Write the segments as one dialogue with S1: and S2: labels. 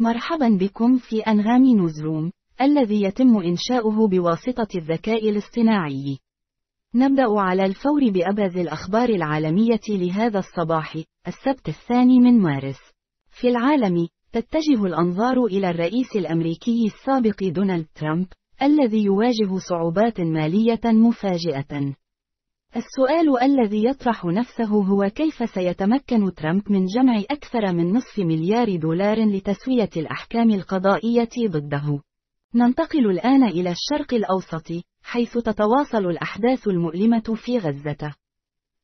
S1: مرحبا بكم في أنغام نوزروم، الذي يتم إنشاؤه بواسطة الذكاء الاصطناعي. نبدأ على الفور بأبرز الأخبار العالمية لهذا الصباح، السبت الثاني من مارس. في العالم، تتجه الأنظار إلى الرئيس الأمريكي السابق دونالد ترامب، الذي يواجه صعوبات مالية مفاجئة. السؤال الذي يطرح نفسه هو كيف سيتمكن ترامب من جمع أكثر من نصف مليار دولار لتسوية الأحكام القضائية ضده. ننتقل الآن إلى الشرق الأوسط، حيث تتواصل الأحداث المؤلمة في غزة.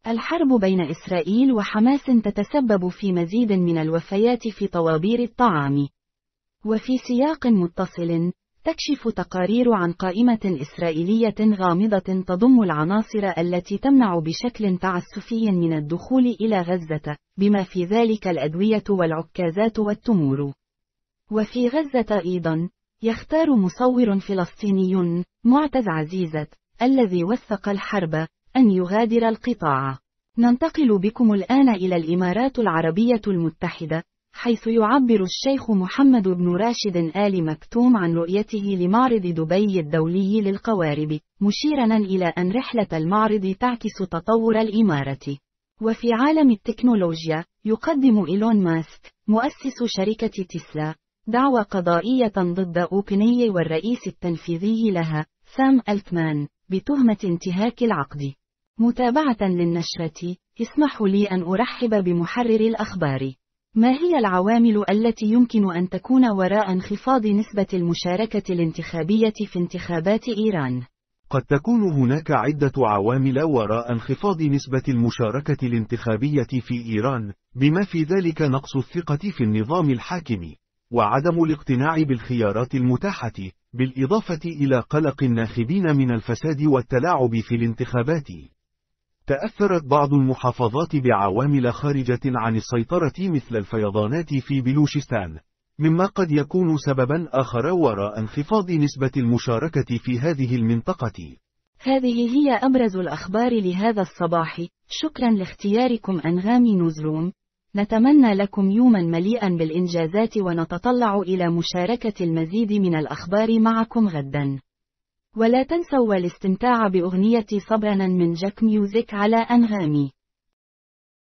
S1: الحرب بين إسرائيل وحماس تتسبب في مزيد من الوفيات في طوابير الطعام. وفي سياق متصل، تكشف تقارير عن قائمة إسرائيلية غامضة تضم العناصر التي تمنع بشكل تعسفي من الدخول إلى غزة، بما في ذلك الأدوية والعكازات والتمور. وفي غزة أيضا، يختار مصور فلسطيني، معتز عزيزة، الذي وثق الحرب، أن يغادر القطاع. ننتقل بكم الآن إلى الإمارات العربية المتحدة، حيث يعبر الشيخ محمد بن راشد آل مكتوم عن رؤيته لمعرض دبي الدولي للقوارب، مشيرا إلى أن رحلة المعرض تعكس تطور الإمارة. وفي عالم التكنولوجيا، يقدم إيلون ماسك، مؤسس شركة تسلا، دعوى قضائية ضد أوبني والرئيس التنفيذي لها، سام ألتمان، بتهمة انتهاك العقد. متابعة للنشرة، اسمحوا لي أن أرحب بمحرر الأخبار. ما هي العوامل التي يمكن أن تكون وراء انخفاض نسبة المشاركة الانتخابية في انتخابات إيران؟
S2: قد تكون هناك عدة عوامل وراء انخفاض نسبة المشاركة الانتخابية في إيران، بما في ذلك نقص الثقة في النظام الحاكم، وعدم الاقتناع بالخيارات المتاحة، بالإضافة إلى قلق الناخبين من الفساد والتلاعب في الانتخابات. تأثرت بعض المحافظات بعوامل خارجة عن السيطرة مثل الفيضانات في بلوشستان، مما قد يكون سببا آخر وراء انخفاض نسبة المشاركة في هذه المنطقة.
S1: هذه هي أبرز الأخبار لهذا الصباح، شكرا لاختياركم أنغام نوزروم، نتمنى لكم يوما مليئا بالإنجازات ونتطلع إلى مشاركة المزيد من الأخبار معكم غدا. ولا تنسوا الاستمتاع بأغنية صبرنا من جاك ميوزك على أنغامي.